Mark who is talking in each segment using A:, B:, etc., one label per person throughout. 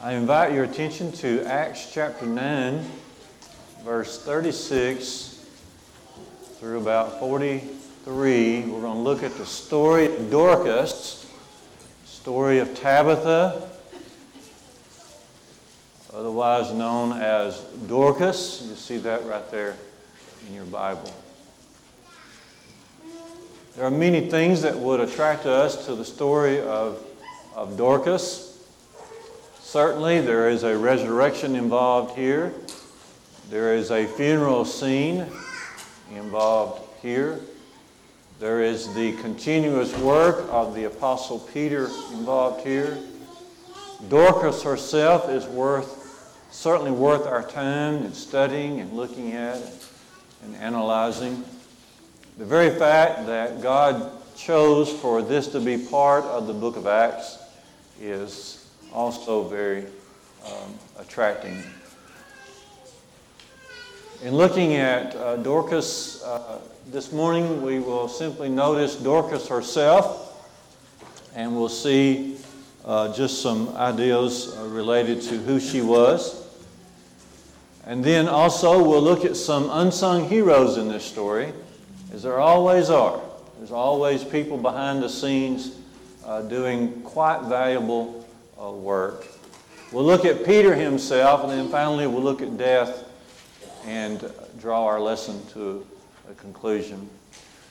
A: I invite your attention to Acts chapter 9, verse 36 through about 43. We're going to look at the story of Dorcas, story of Tabitha, otherwise known as Dorcas. You see that right there in your Bible. There are many things that would attract us to the story of, of Dorcas. Certainly, there is a resurrection involved here. There is a funeral scene involved here. There is the continuous work of the Apostle Peter involved here. Dorcas herself is worth, certainly worth our time in studying and looking at and analyzing. The very fact that God chose for this to be part of the book of Acts is also very um, attracting. In looking at uh, Dorcas uh, this morning, we will simply notice Dorcas herself, and we'll see uh, just some ideas uh, related to who she was. And then also, we'll look at some unsung heroes in this story, as there always are. There's always people behind the scenes uh, doing quite valuable work. We'll look at Peter himself, and then finally we'll look at death and draw our lesson to a conclusion.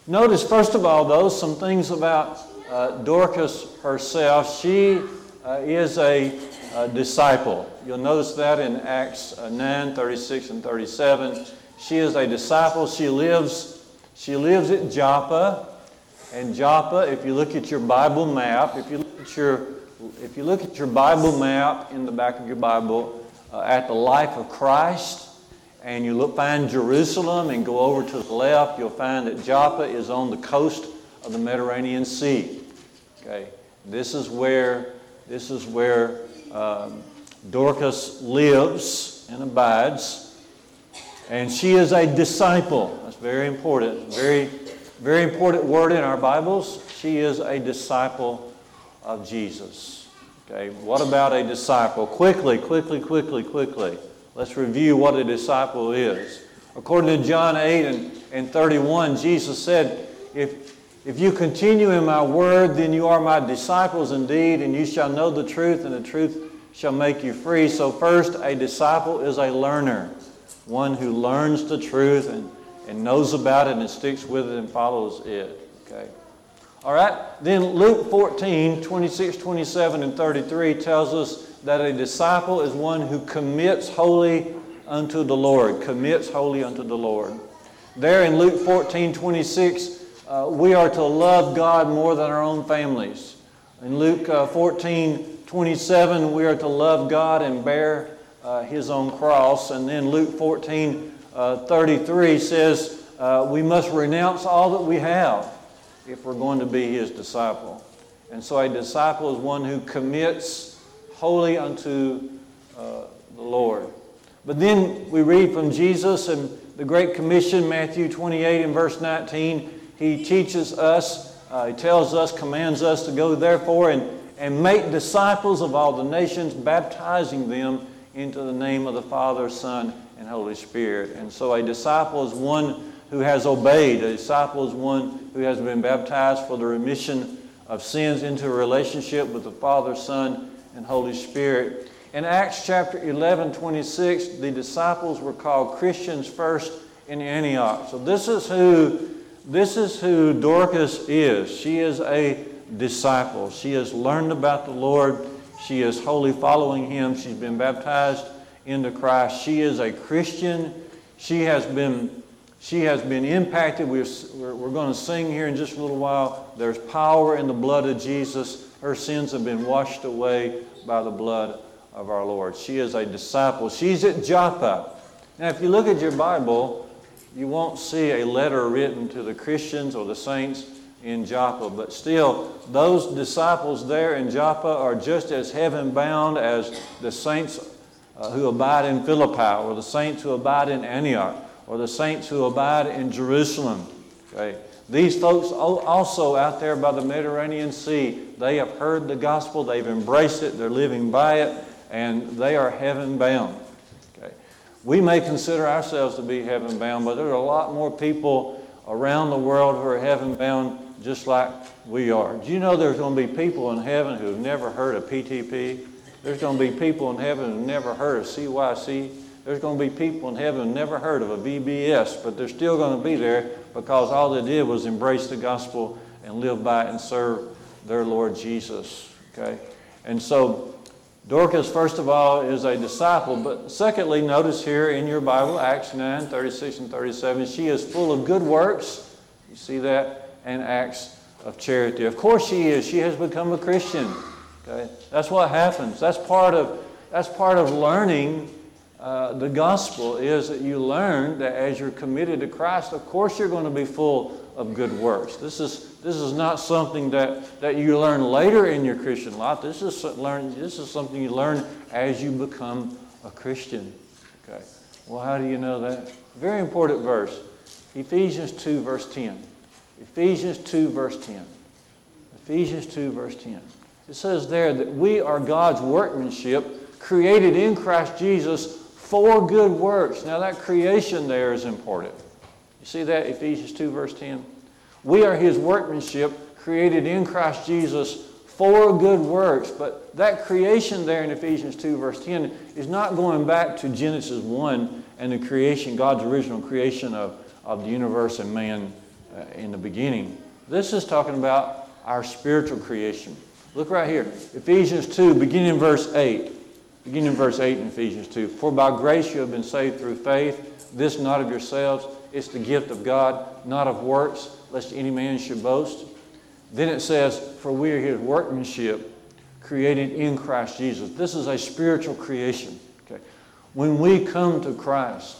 A: Notice, first of all, though, some things about uh, Dorcas herself. She uh, is a, a, disciple. You'll notice that in Acts uh, 9 36 and 37. She is a disciple. She lives, she lives at Joppa. And Joppa, if you look at your Bible map, if you look at your if you look at your Bible map in the back of your Bible uh, at the life of Christ, and you look find Jerusalem and go over to the left, you'll find that Joppa is on the coast of the Mediterranean Sea. Okay, this is where this is where um, Dorcas lives and abides, and she is a disciple. That's very important. Very, very important word in our Bibles. She is a disciple of Jesus. Okay, what about a disciple? Quickly, quickly, quickly, quickly. Let's review what a disciple is. According to John 8 and, and 31, Jesus said, if, if you continue in my word, then you are my disciples indeed, and you shall know the truth, and the truth shall make you free. So, first, a disciple is a learner, one who learns the truth and, and knows about it and sticks with it and follows it. Okay. All right? Then Luke 14, 26, 27, and 33 tells us that a disciple is one who commits wholly unto the Lord. Commits wholly unto the Lord. There in Luke 14, 26, uh, we are to love God more than our own families. In Luke uh, 14, 27, we are to love God and bear uh, his own cross. And then Luke 14, uh, 33 says, uh, we must renounce all that we have if we're going to be his disciple. And so a disciple is one who commits wholly unto uh, the Lord. But then we read from Jesus and the Great Commission, Matthew 28 and verse 19. He teaches us, uh, he tells us, commands us to go therefore and, and make disciples of all the nations, baptizing them into the name of the Father, Son, and Holy Spirit. And so a disciple is one who has obeyed. A disciple is one who has been baptized for the remission of sins into a relationship with the Father, Son, and Holy Spirit. In Acts chapter 11, 26, the disciples were called Christians first in Antioch. So this is who this is who Dorcas is. She is a disciple. She has learned about the Lord. She is wholly following him. She's been baptized into Christ. She is a Christian. She has been she has been impacted. We're, we're going to sing here in just a little while. There's power in the blood of Jesus. Her sins have been washed away by the blood of our Lord. She is a disciple. She's at Joppa. Now, if you look at your Bible, you won't see a letter written to the Christians or the saints in Joppa. But still, those disciples there in Joppa are just as heaven bound as the saints uh, who abide in Philippi or the saints who abide in Antioch or the saints who abide in Jerusalem. Okay? These folks also out there by the Mediterranean Sea, they have heard the gospel, they've embraced it, they're living by it, and they are heaven bound. Okay? We may consider ourselves to be heaven bound, but there are a lot more people around the world who are heaven bound just like we are. Do you know there's going to be people in heaven who've never heard of PTP? There's going to be people in heaven who've never heard of CYC. There's going to be people in heaven never heard of a VBS, but they're still going to be there because all they did was embrace the gospel and live by and serve their Lord Jesus. Okay? And so Dorcas, first of all, is a disciple, but secondly, notice here in your Bible, Acts 9, 36 and 37, she is full of good works. You see that? And acts of charity. Of course she is. She has become a Christian. Okay? That's what happens. That's part of, that's part of learning uh, the gospel is that you learn that as you're committed to Christ, of course you're going to be full of good works. This is, this is not something that, that you learn later in your Christian life. This is, learn, this is something you learn as you become a Christian. Okay. Well, how do you know that? Very important verse. Ephesians 2, verse 10. Ephesians 2, verse 10. Ephesians 2, verse 10. It says there that we are God's workmanship, created in Christ Jesus for good works. Now, that creation there is important. You see that? Ephesians 2, verse 10. We are his workmanship, created in Christ Jesus for good works. But that creation there in Ephesians 2, verse 10, is not going back to Genesis 1 and the creation, God's original creation of, of the universe and man uh, in the beginning. This is talking about our spiritual creation. Look right here. Ephesians 2, beginning in verse 8. Beginning in verse 8 in Ephesians 2. For by grace you have been saved through faith, this not of yourselves, it's the gift of God, not of works, lest any man should boast. Then it says, For we are his workmanship, created in Christ Jesus. This is a spiritual creation. Okay? When we come to Christ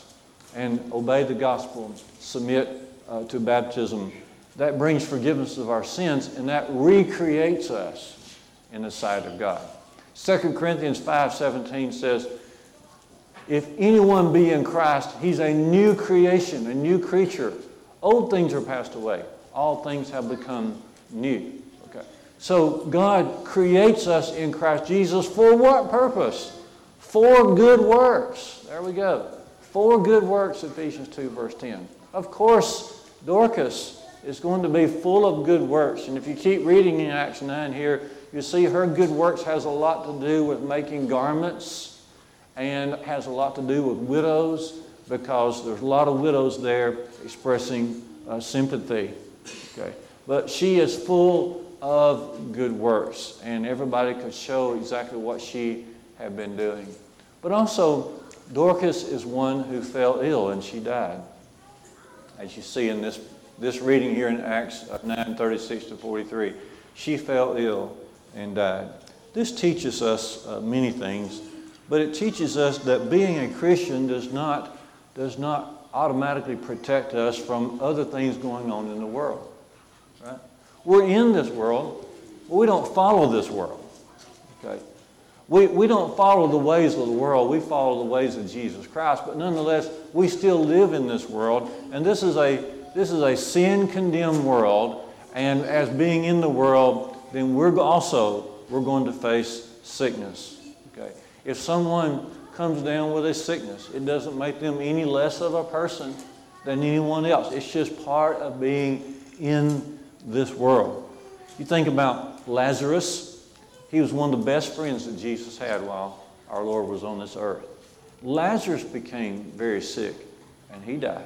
A: and obey the gospel, submit uh, to baptism, that brings forgiveness of our sins and that recreates us in the sight of God. 2 Corinthians 5:17 says, If anyone be in Christ, he's a new creation, a new creature. Old things are passed away. All things have become new. Okay. So God creates us in Christ Jesus for what purpose? For good works. There we go. For good works, Ephesians 2, verse 10. Of course, Dorcas is going to be full of good works. And if you keep reading in Acts 9 here, you see, her good works has a lot to do with making garments and has a lot to do with widows because there's a lot of widows there expressing uh, sympathy. Okay. But she is full of good works, and everybody could show exactly what she had been doing. But also, Dorcas is one who fell ill and she died. As you see in this, this reading here in Acts 9 36 to 43, she fell ill and died. This teaches us uh, many things, but it teaches us that being a Christian does not, does not automatically protect us from other things going on in the world. Right? We're in this world, but we don't follow this world. Okay? We, we don't follow the ways of the world, we follow the ways of Jesus Christ, but nonetheless, we still live in this world, and this is a, this is a sin condemned world, and as being in the world, then we're also we're going to face sickness. Okay? If someone comes down with a sickness, it doesn't make them any less of a person than anyone else. It's just part of being in this world. You think about Lazarus, he was one of the best friends that Jesus had while our Lord was on this earth. Lazarus became very sick and he died.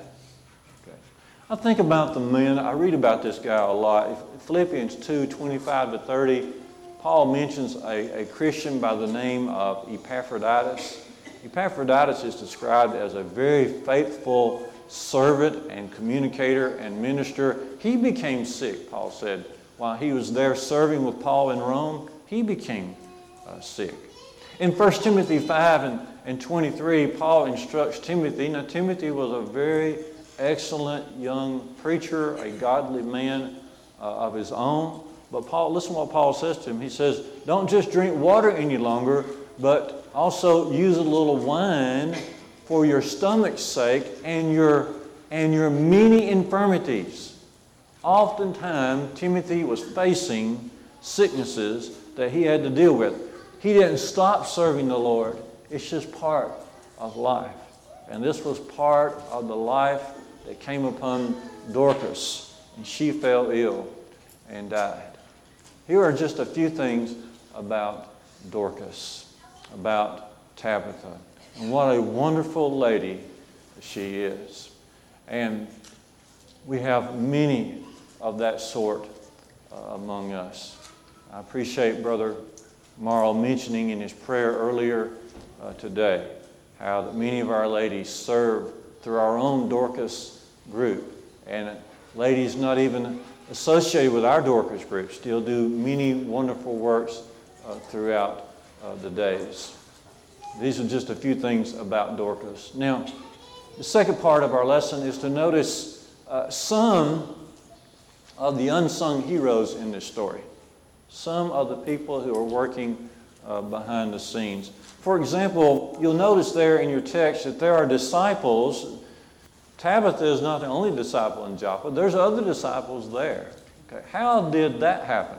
A: I think about the men, I read about this guy a lot. Philippians 2 25 to 30, Paul mentions a, a Christian by the name of Epaphroditus. Epaphroditus is described as a very faithful servant and communicator and minister. He became sick, Paul said. While he was there serving with Paul in Rome, he became uh, sick. In 1 Timothy 5 and, and 23, Paul instructs Timothy. Now, Timothy was a very excellent young preacher, a godly man uh, of his own. But Paul, listen what Paul says to him. He says, Don't just drink water any longer, but also use a little wine for your stomach's sake and your, and your many infirmities. Oftentimes, Timothy was facing sicknesses that he had to deal with. he didn't stop serving the Lord. It's just part of life. And this was part of the life that came upon Dorcas. And she fell ill and died. Here are just a few things about Dorcas, about Tabitha, and what a wonderful lady she is. And we have many of that sort uh, among us. I appreciate Brother Marl mentioning in his prayer earlier uh, today how that many of our ladies serve through our own Dorcas group. And ladies not even associated with our Dorcas group still do many wonderful works uh, throughout uh, the days. These are just a few things about Dorcas. Now, the second part of our lesson is to notice uh, some of the unsung heroes in this story. Some of the people who are working uh, behind the scenes. For example, you'll notice there in your text that there are disciples. Tabitha is not the only disciple in Joppa, there's other disciples there. Okay. How did that happen?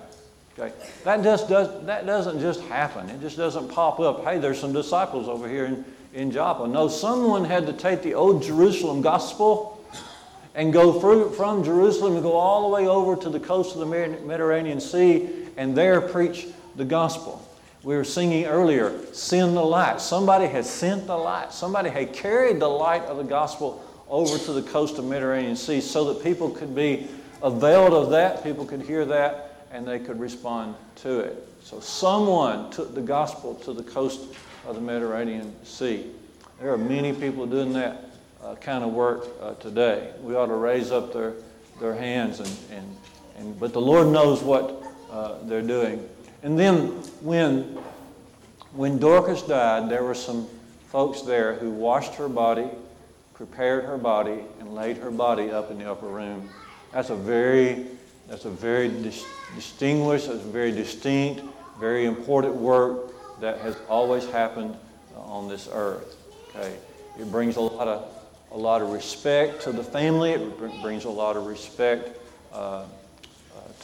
A: Okay. That, just does, that doesn't just happen. It just doesn't pop up. Hey, there's some disciples over here in, in Joppa. No, someone had to take the old Jerusalem gospel and go through, from Jerusalem and go all the way over to the coast of the Mediterranean Sea and there preach the gospel. We were singing earlier, send the light. Somebody had sent the light. Somebody had carried the light of the gospel over to the coast of Mediterranean Sea so that people could be availed of that, people could hear that, and they could respond to it. So someone took the gospel to the coast of the Mediterranean Sea. There are many people doing that uh, kind of work uh, today. We ought to raise up their, their hands, and, and, and, but the Lord knows what uh, they're doing. And then when, when Dorcas died, there were some folks there who washed her body, prepared her body, and laid her body up in the upper room. That's a very, that's a very dis- distinguished, that's very distinct, very important work that has always happened on this earth. Okay, it brings a lot of a lot of respect to the family. It brings a lot of respect uh, uh,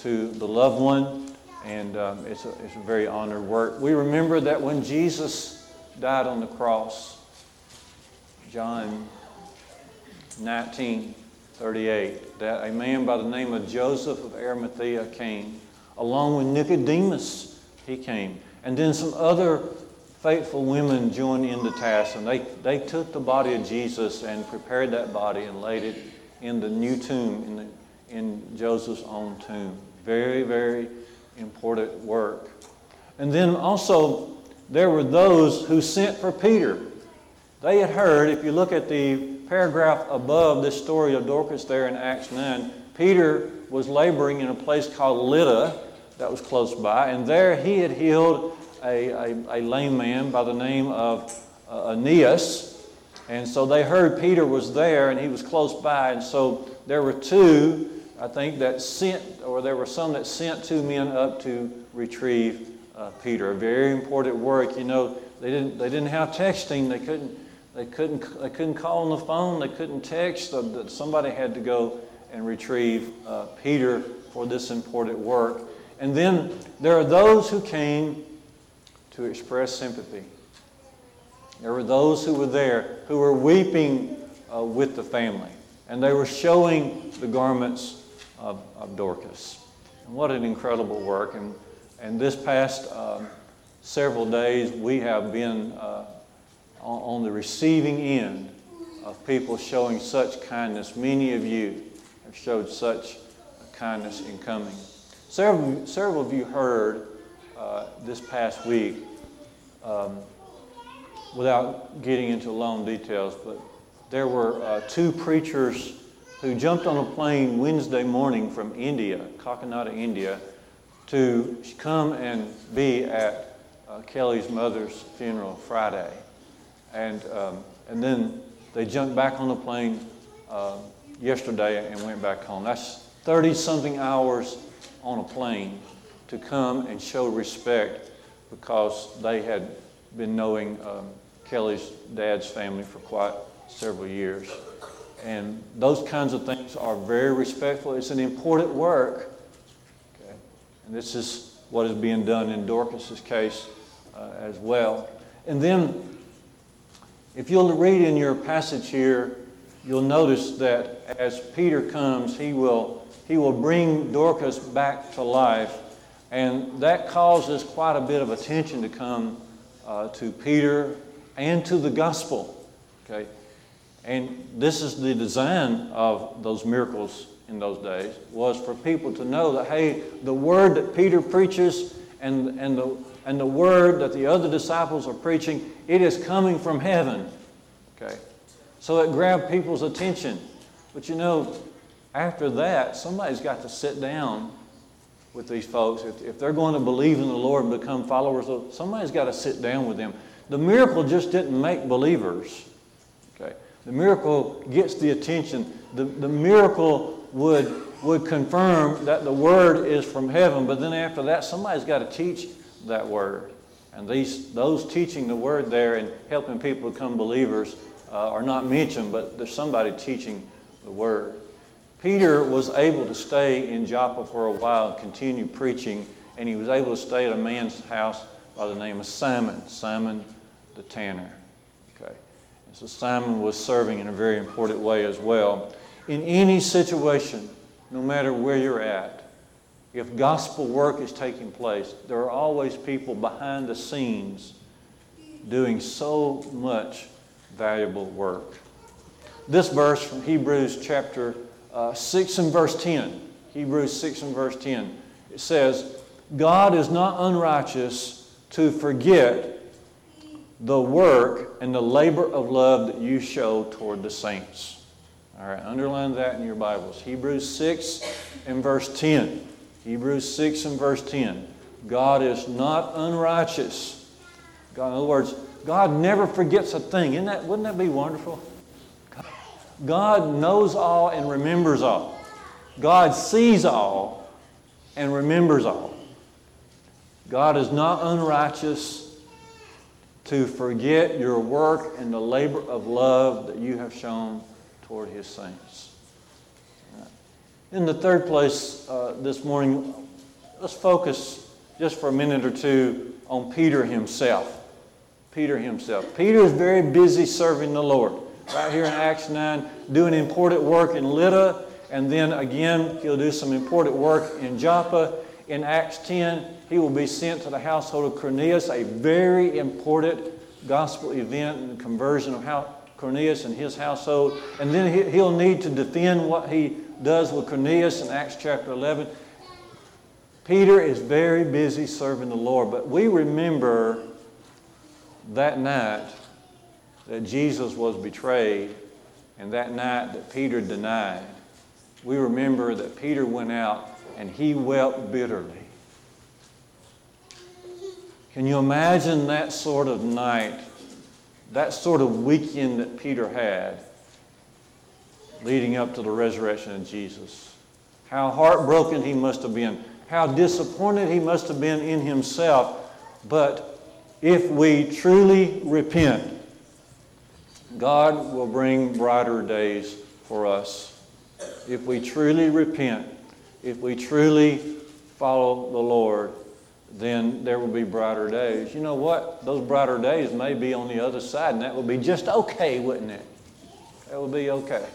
A: to the loved one and um, it's, a, it's a very honored work. We remember that when Jesus died on the cross, John 19 38, that a man by the name of Joseph of Arimathea came, along with Nicodemus, he came. And then some other faithful women joined in the task, and they, they took the body of Jesus and prepared that body and laid it in the new tomb, in, the, in Joseph's own tomb. Very, very important work. And then also, there were those who sent for Peter. They had heard, if you look at the paragraph above this story of Dorcas there in Acts 9, Peter was laboring in a place called Lydda that was close by, and there he had healed a, a, a lame man by the name of uh, Aeneas. And so they heard Peter was there and he was close by, and so there were two I think that sent, or there were some that sent two men up to retrieve uh, Peter. A very important work. You know, they didn't, they didn't have texting. They couldn't, they couldn't, they couldn't call on the phone. They couldn't text. So somebody had to go and retrieve uh, Peter for this important work. And then there are those who came to express sympathy. There were those who were there who were weeping uh, with the family. And they were showing the garments of, of Dorcas. And what an incredible work. And, and this past um, several days, we have been uh, on, on the receiving end of people showing such kindness. Many of you have showed such kindness in coming. Several, several of you heard uh, this past week, um, without getting into long details, but there were uh, two preachers who jumped on a plane Wednesday morning from India, Kakinada, India, to come and be at uh, Kelly's mother's funeral Friday. And, um, and then they jumped back on the plane uh, yesterday and went back home. That's 30 something hours on a plane to come and show respect because they had been knowing um, Kelly's dad's family for quite several years. And those kinds of things are very respectful. It's an important work. Okay? And this is what is being done in Dorcas's case uh, as well. And then, if you'll read in your passage here, you'll notice that as Peter comes, he will, he will bring Dorcas back to life. And that causes quite a bit of attention to come uh, to Peter and to the gospel. Okay? And this is the design of those miracles in those days, was for people to know that, hey, the word that Peter preaches and, and, the, and the word that the other disciples are preaching, it is coming from heaven. Okay? So it grabbed people's attention. But you know, after that, somebody's got to sit down with these folks. If, if they're going to believe in the Lord and become followers, of, somebody's got to sit down with them. The miracle just didn't make believers. The miracle gets the attention. The, the miracle would, would confirm that the word is from heaven, but then after that, somebody's got to teach that word. And these, those teaching the word there and helping people become believers uh, are not mentioned, but there's somebody teaching the word. Peter was able to stay in Joppa for a while and continue preaching, and he was able to stay at a man's house by the name of Simon, Simon the tanner. So Simon was serving in a very important way as well. In any situation, no matter where you're at, if gospel work is taking place, there are always people behind the scenes doing so much valuable work. This verse from Hebrews chapter uh, 6 and verse 10, Hebrews 6 and verse 10, it says, God is not unrighteous to forget the work and the labor of love that you show toward the saints. All right, underline that in your Bibles. Hebrews 6 and verse 10. Hebrews 6 and verse 10. God is not unrighteous. God, in other words, God never forgets a thing. Isn't that, wouldn't that be wonderful? God knows all and remembers all. God sees all and remembers all. God is not unrighteous to forget your work and the labor of love that you have shown toward His saints. In the third place uh, this morning, let's focus just for a minute or two on Peter himself. Peter himself. Peter is very busy serving the Lord. Right here in Acts 9, doing important work in Lydda, and then again, he'll do some important work in Joppa. In Acts 10, he will be sent to the household of Cornelius, a very important gospel event and conversion of how Cornelius and his household. And then he'll need to defend what he does with Cornelius in Acts chapter 11. Peter is very busy serving the Lord, but we remember that night that Jesus was betrayed and that night that Peter denied. We remember that Peter went out and he wept bitterly. Can you imagine that sort of night, that sort of weekend that Peter had leading up to the resurrection of Jesus? How heartbroken he must have been, how disappointed he must have been in himself. But if we truly repent, God will bring brighter days for us. If we truly repent, if we truly follow the Lord, then there will be brighter days. You know what? Those brighter days may be on the other side, and that would be just okay, wouldn't it? That would be okay.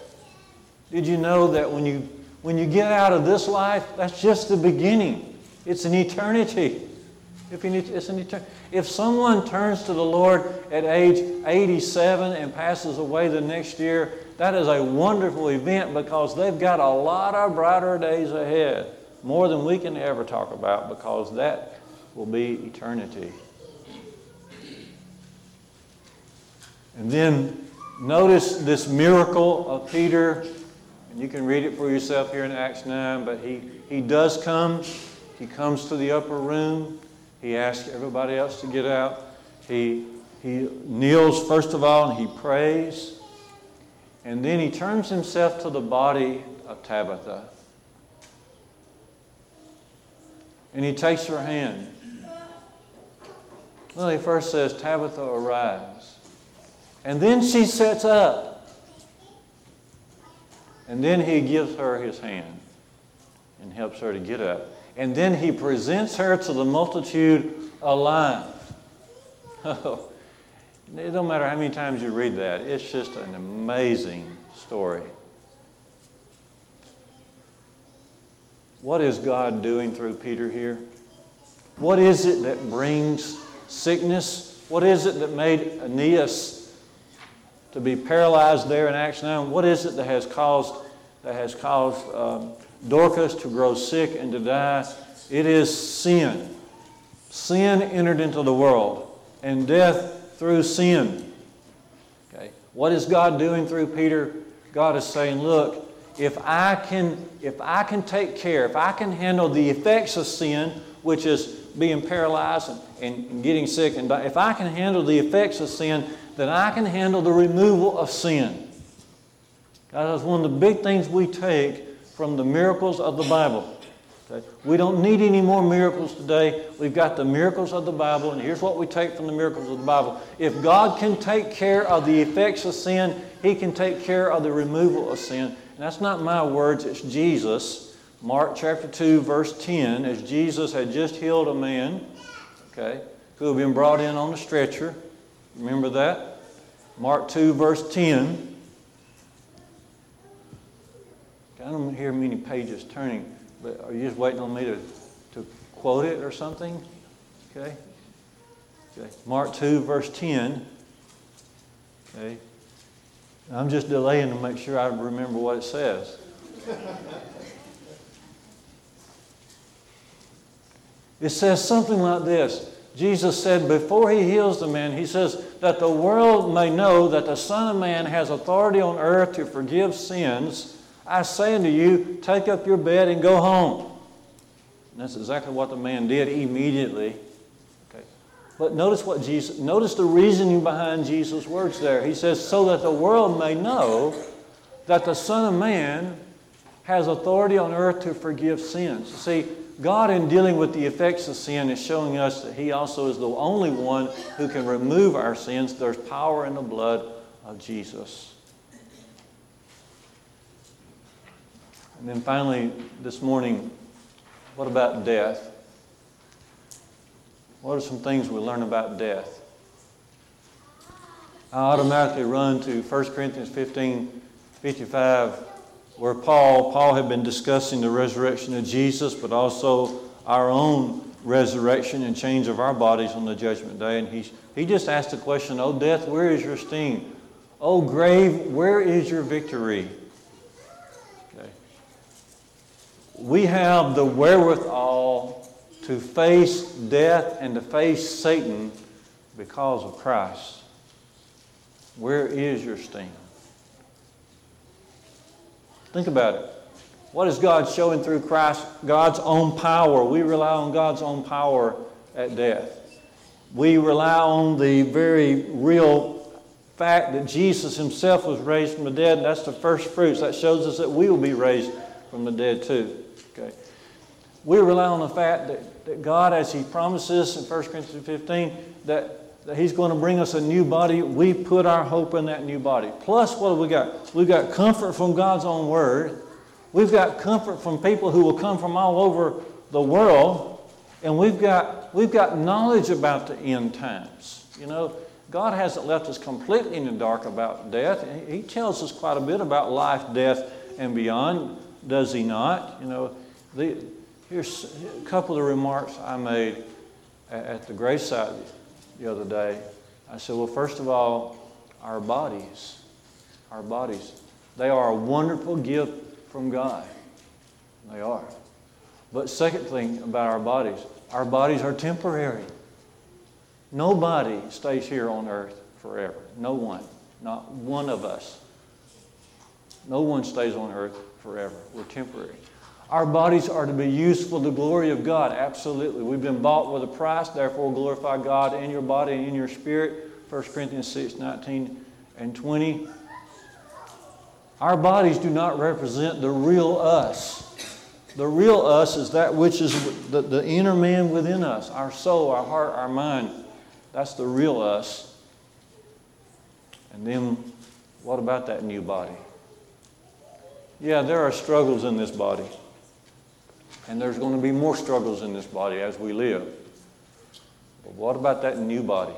A: Did you know that when you when you get out of this life, that's just the beginning. It's an eternity. If, an eternity. if someone turns to the Lord at age 87 and passes away the next year, that is a wonderful event because they've got a lot of brighter days ahead, more than we can ever talk about because that will be eternity. And then notice this miracle of Peter, and you can read it for yourself here in Acts 9, but he, he does come. He comes to the upper room. He asks everybody else to get out. He, he kneels first of all and he prays. And then he turns himself to the body of Tabitha. And he takes her hand well, he first says, Tabitha, arise. And then she sits up. And then he gives her his hand and helps her to get up. And then he presents her to the multitude alive. it don't matter how many times you read that, it's just an amazing story. What is God doing through Peter here? What is it that brings sickness? What is it that made Aeneas to be paralyzed there in Acts 9? What is it that has caused, that has caused um, Dorcas to grow sick and to die? It is sin. Sin entered into the world, and death through sin. Okay. What is God doing through Peter? God is saying, Look, if I can, if I can take care, if I can handle the effects of sin, which is being paralyzed and, and getting sick, and if I can handle the effects of sin, then I can handle the removal of sin. That's one of the big things we take from the miracles of the Bible. Okay? We don't need any more miracles today. We've got the miracles of the Bible, and here's what we take from the miracles of the Bible. If God can take care of the effects of sin, He can take care of the removal of sin. And that's not my words, it's Jesus. Mark chapter 2, verse 10, as Jesus had just healed a man, okay, who had been brought in on a stretcher. Remember that? Mark 2, verse 10. I don't hear many pages turning, but are you just waiting on me to, to quote it or something? Okay? okay. Mark 2, verse 10. Okay. I'm just delaying to make sure I remember what it says. it says something like this Jesus said, before he heals the man, he says, that the world may know that the Son of Man has authority on earth to forgive sins. I say unto you, take up your bed and go home. And that's exactly what the man did immediately. But notice what Jesus, notice the reasoning behind Jesus' words there. He says, so that the world may know that the Son of Man has authority on earth to forgive sins. See, God, in dealing with the effects of sin, is showing us that He also is the only one who can remove our sins. There's power in the blood of Jesus. And then finally, this morning, what about death? What are some things we learn about death? I automatically run to 1 Corinthians 15 55, where Paul, Paul had been discussing the resurrection of Jesus, but also our own resurrection and change of our bodies on the judgment day. And he, he just asked the question, Oh, death, where is your sting? Oh, grave, where is your victory? Okay. We have the wherewithal to face death and to face Satan because of Christ. Where is your sting? Think about it. What is God showing through Christ? God's own power. We rely on God's own power at death. We rely on the very real fact that Jesus himself was raised from the dead, that's the first fruits. That shows us that we will be raised from the dead too. We rely on the fact that that God, as He promises in 1 Corinthians 15, that, that He's going to bring us a new body, we put our hope in that new body. Plus, what have we got? We've got comfort from God's own Word. We've got comfort from people who will come from all over the world. And we've got, we've got knowledge about the end times. You know, God hasn't left us completely in the dark about death. He tells us quite a bit about life, death, and beyond, does He not? You know, the, Here's a couple of remarks I made at the gravesite the other day. I said, well, first of all, our bodies, our bodies, they are a wonderful gift from God. They are. But second thing about our bodies, our bodies are temporary. Nobody stays here on earth forever. No one. Not one of us. No one stays on earth forever. We're temporary. Our bodies are to be used for the glory of God. Absolutely. We've been bought with a price, therefore glorify God in your body and in your spirit. 1 Corinthians 6 19 and 20. Our bodies do not represent the real us. The real us is that which is the, the inner man within us our soul, our heart, our mind. That's the real us. And then, what about that new body? Yeah, there are struggles in this body. And there's going to be more struggles in this body as we live. But what about that new body?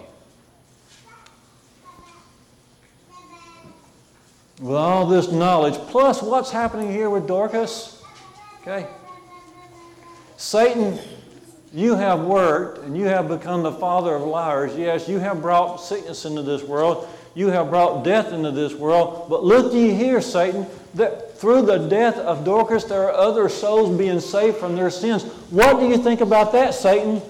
A: With all this knowledge, plus what's happening here with Dorcas, okay? Satan, you have worked and you have become the father of liars. Yes, you have brought sickness into this world. You have brought death into this world. But look ye here, Satan, that through the death of Dorcas, there are other souls being saved from their sins. What do you think about that, Satan?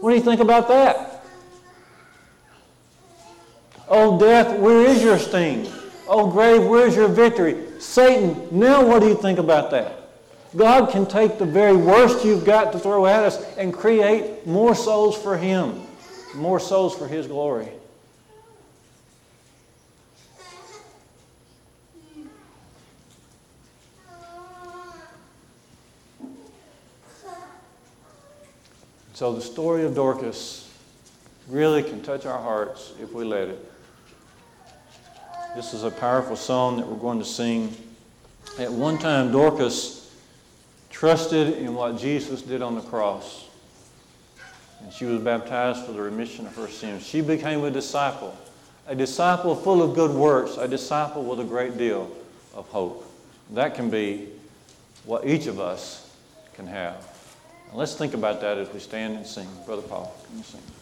A: What do you think about that? Oh, death, where is your sting? Oh, grave, where's your victory? Satan, now what do you think about that? God can take the very worst you've got to throw at us and create more souls for Him, more souls for His glory. So the story of Dorcas really can touch our hearts if we let it. This is a powerful song that we're going to sing. At one time, Dorcas trusted in what Jesus did on the cross. And she was baptized for the remission of her sins. She became a disciple, a disciple full of good works, a disciple with a great deal of hope. That can be what each of us can have. Let's think about that as we stand and sing. Brother Paul, sing?